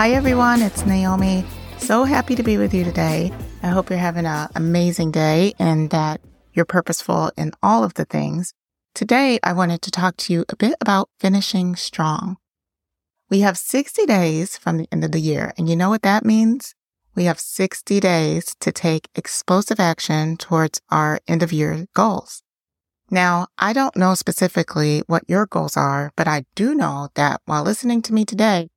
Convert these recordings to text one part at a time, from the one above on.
Hi, everyone. It's Naomi. So happy to be with you today. I hope you're having an amazing day and that you're purposeful in all of the things. Today, I wanted to talk to you a bit about finishing strong. We have 60 days from the end of the year, and you know what that means? We have 60 days to take explosive action towards our end of year goals. Now, I don't know specifically what your goals are, but I do know that while listening to me today,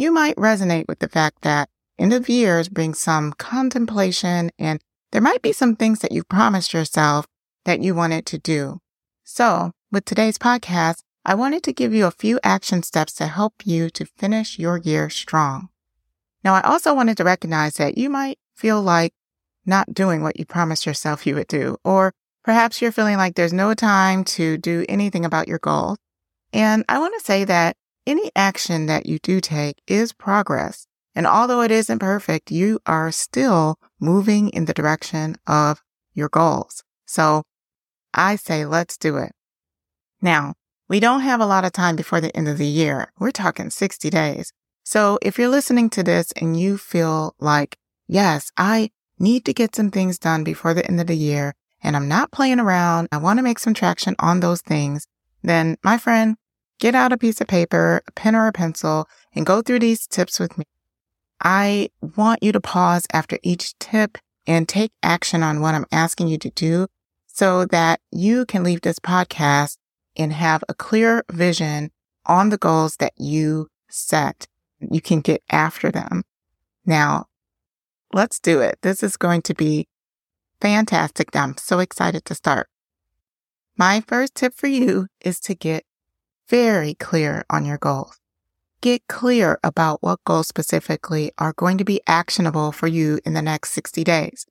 you might resonate with the fact that end of years brings some contemplation and there might be some things that you promised yourself that you wanted to do. So with today's podcast, I wanted to give you a few action steps to help you to finish your year strong. Now, I also wanted to recognize that you might feel like not doing what you promised yourself you would do, or perhaps you're feeling like there's no time to do anything about your goals. And I want to say that any action that you do take is progress. And although it isn't perfect, you are still moving in the direction of your goals. So I say, let's do it. Now, we don't have a lot of time before the end of the year. We're talking 60 days. So if you're listening to this and you feel like, yes, I need to get some things done before the end of the year and I'm not playing around. I want to make some traction on those things. Then my friend, get out a piece of paper, a pen or a pencil, and go through these tips with me. I want you to pause after each tip and take action on what I'm asking you to do so that you can leave this podcast and have a clear vision on the goals that you set. You can get after them. Now, let's do it. This is going to be fantastic. I'm so excited to start. My first tip for you is to get very clear on your goals. Get clear about what goals specifically are going to be actionable for you in the next 60 days.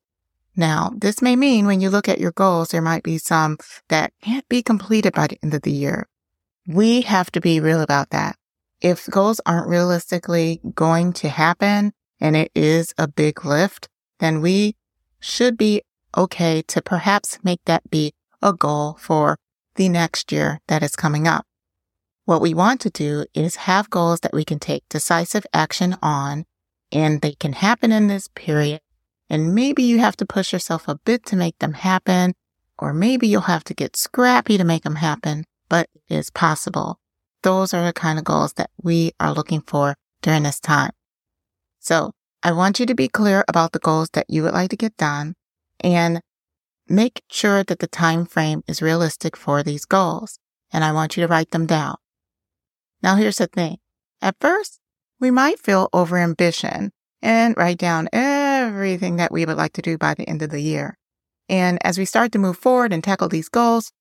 Now, this may mean when you look at your goals, there might be some that can't be completed by the end of the year. We have to be real about that. If goals aren't realistically going to happen and it is a big lift, then we should be okay to perhaps make that be a goal for the next year that is coming up. What we want to do is have goals that we can take decisive action on and they can happen in this period. And maybe you have to push yourself a bit to make them happen, or maybe you'll have to get scrappy to make them happen, but it is possible. Those are the kind of goals that we are looking for during this time. So I want you to be clear about the goals that you would like to get done and make sure that the time frame is realistic for these goals. And I want you to write them down. Now here's the thing. At first, we might feel overambition and write down everything that we would like to do by the end of the year. And as we start to move forward and tackle these goals,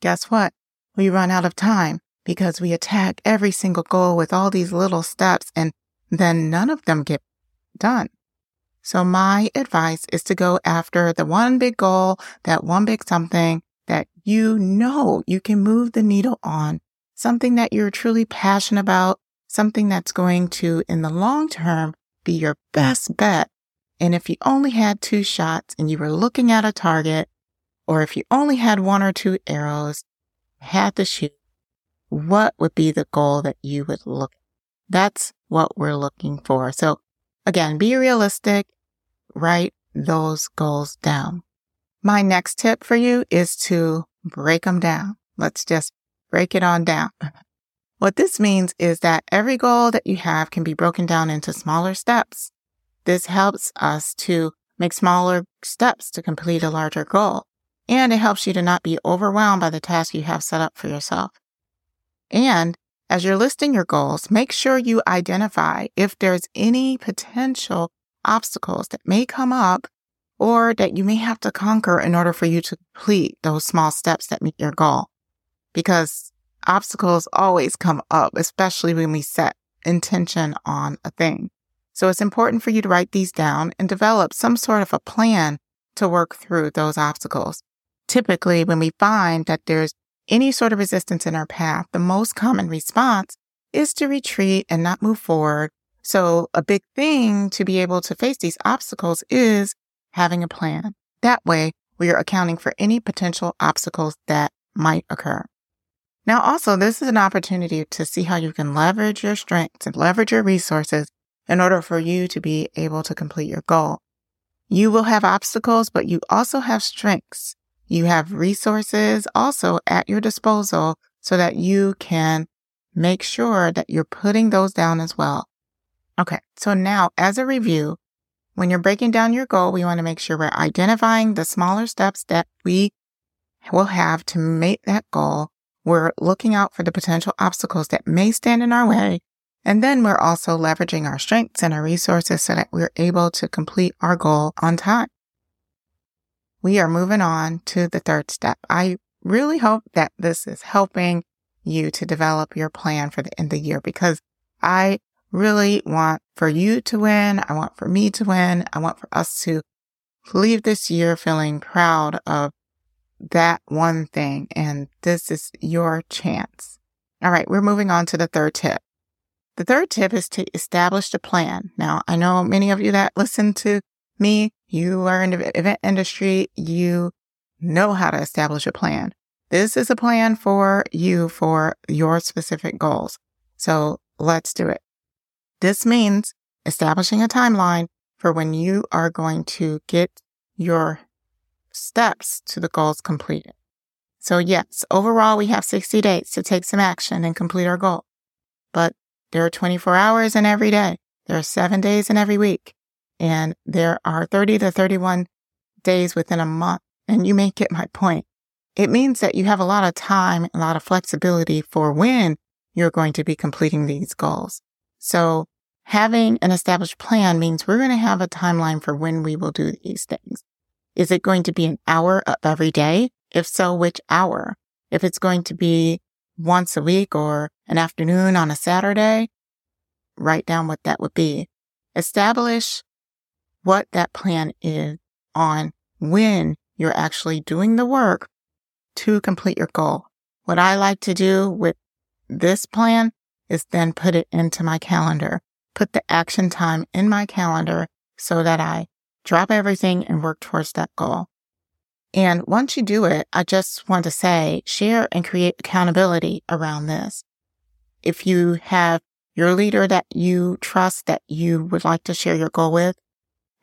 guess what? We run out of time because we attack every single goal with all these little steps and then none of them get done. So my advice is to go after the one big goal, that one big something that you know you can move the needle on something that you're truly passionate about, something that's going to, in the long term, be your best bet. And if you only had two shots and you were looking at a target, or if you only had one or two arrows, had to shoot, what would be the goal that you would look at? That's what we're looking for. So again, be realistic, write those goals down. My next tip for you is to break them down. Let's just break it on down. What this means is that every goal that you have can be broken down into smaller steps. This helps us to make smaller steps to complete a larger goal. And it helps you to not be overwhelmed by the task you have set up for yourself. And as you're listing your goals, make sure you identify if there's any potential obstacles that may come up or that you may have to conquer in order for you to complete those small steps that meet your goal because obstacles always come up, especially when we set intention on a thing. So it's important for you to write these down and develop some sort of a plan to work through those obstacles. Typically, when we find that there's any sort of resistance in our path, the most common response is to retreat and not move forward. So a big thing to be able to face these obstacles is having a plan. That way, we are accounting for any potential obstacles that might occur. Now, also, this is an opportunity to see how you can leverage your strengths and leverage your resources in order for you to be able to complete your goal. You will have obstacles, but you also have strengths. You have resources also at your disposal so that you can make sure that you're putting those down as well. Okay. So now as a review, when you're breaking down your goal, we want to make sure we're identifying the smaller steps that we will have to make that goal. We're looking out for the potential obstacles that may stand in our way. And then we're also leveraging our strengths and our resources so that we're able to complete our goal on time. We are moving on to the third step. I really hope that this is helping you to develop your plan for the end of the year because I really want for you to win. I want for me to win. I want for us to leave this year feeling proud of that one thing. And this is your chance. All right. We're moving on to the third tip. The third tip is to establish a plan. Now, I know many of you that listen to me, you are in the event industry. You know how to establish a plan. This is a plan for you for your specific goals. So let's do it. This means establishing a timeline for when you are going to get your steps to the goals completed. So yes, overall, we have 60 days to take some action and complete our goal. But there are 24 hours in every day. There are seven days in every week. And there are 30 to 31 days within a month. And you may get my point. It means that you have a lot of time, a lot of flexibility for when you're going to be completing these goals. So having an established plan means we're going to have a timeline for when we will do these things. Is it going to be an hour of every day? If so, which hour? If it's going to be once a week or an afternoon on a Saturday, write down what that would be. Establish what that plan is on when you're actually doing the work to complete your goal. What I like to do with this plan is then put it into my calendar, put the action time in my calendar so that I drop everything and work towards that goal. And once you do it, I just want to say share and create accountability around this. If you have your leader that you trust that you would like to share your goal with,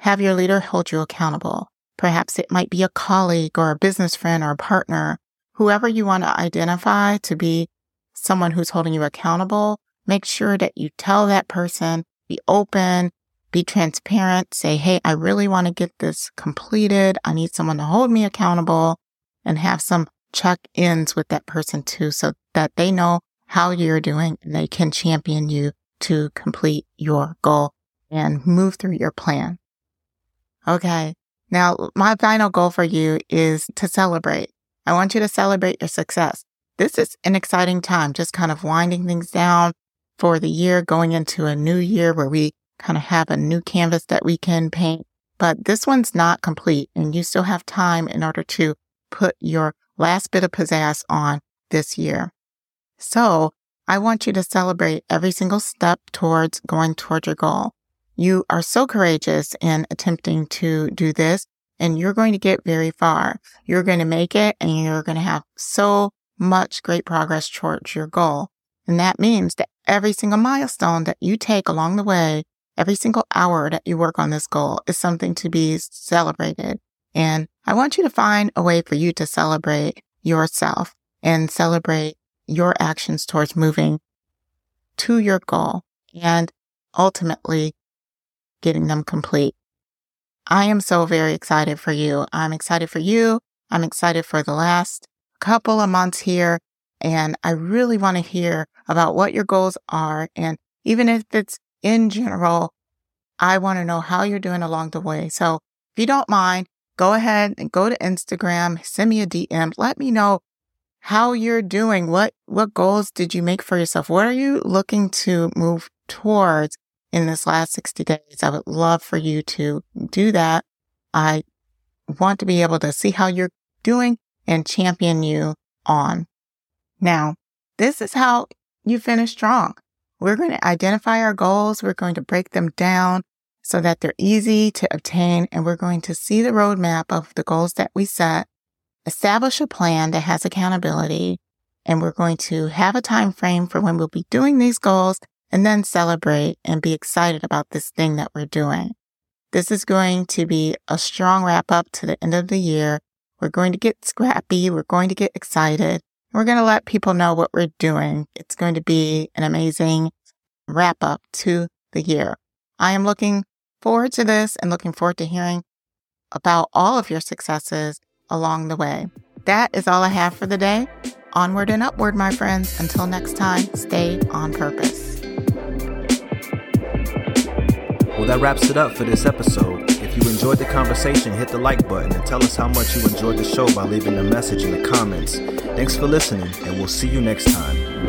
have your leader hold you accountable. Perhaps it might be a colleague or a business friend or a partner whoever you want to identify to be someone who's holding you accountable, make sure that you tell that person, be open, be transparent, say, Hey, I really want to get this completed. I need someone to hold me accountable and have some check ins with that person too, so that they know how you're doing and they can champion you to complete your goal and move through your plan. Okay. Now, my final goal for you is to celebrate. I want you to celebrate your success. This is an exciting time, just kind of winding things down for the year, going into a new year where we kind of have a new canvas that we can paint. But this one's not complete and you still have time in order to put your last bit of pizzazz on this year. So I want you to celebrate every single step towards going towards your goal. You are so courageous in attempting to do this and you're going to get very far. You're going to make it and you're going to have so much great progress towards your goal. And that means that every single milestone that you take along the way, every single hour that you work on this goal is something to be celebrated. And I want you to find a way for you to celebrate yourself and celebrate your actions towards moving to your goal and ultimately getting them complete. I am so very excited for you. I'm excited for you. I'm excited for the last couple of months here. And I really want to hear about what your goals are. And even if it's in general, I want to know how you're doing along the way. So if you don't mind, go ahead and go to Instagram, send me a DM. Let me know how you're doing. What, what goals did you make for yourself? What are you looking to move towards in this last 60 days. I would love for you to do that. I want to be able to see how you're doing and champion you on. Now, this is how you finish strong. We're going to identify our goals. We're going to break them down so that they're easy to obtain. And we're going to see the roadmap of the goals that we set, establish a plan that has accountability. And we're going to have a time frame for when we'll be doing these goals and then celebrate and be excited about this thing that we're doing. This is going to be a strong wrap up to the end of the year. We're going to get scrappy. We're going to get excited. We're going to let people know what we're doing. It's going to be an amazing wrap up to the year. I am looking forward to this and looking forward to hearing about all of your successes along the way. That is all I have for the day. Onward and upward, my friends. Until next time, stay on purpose. Well, that wraps it up for this episode. If you enjoyed the conversation, hit the like button and tell us how much you enjoyed the show by leaving a message in the comments. Thanks for listening, and we'll see you next time.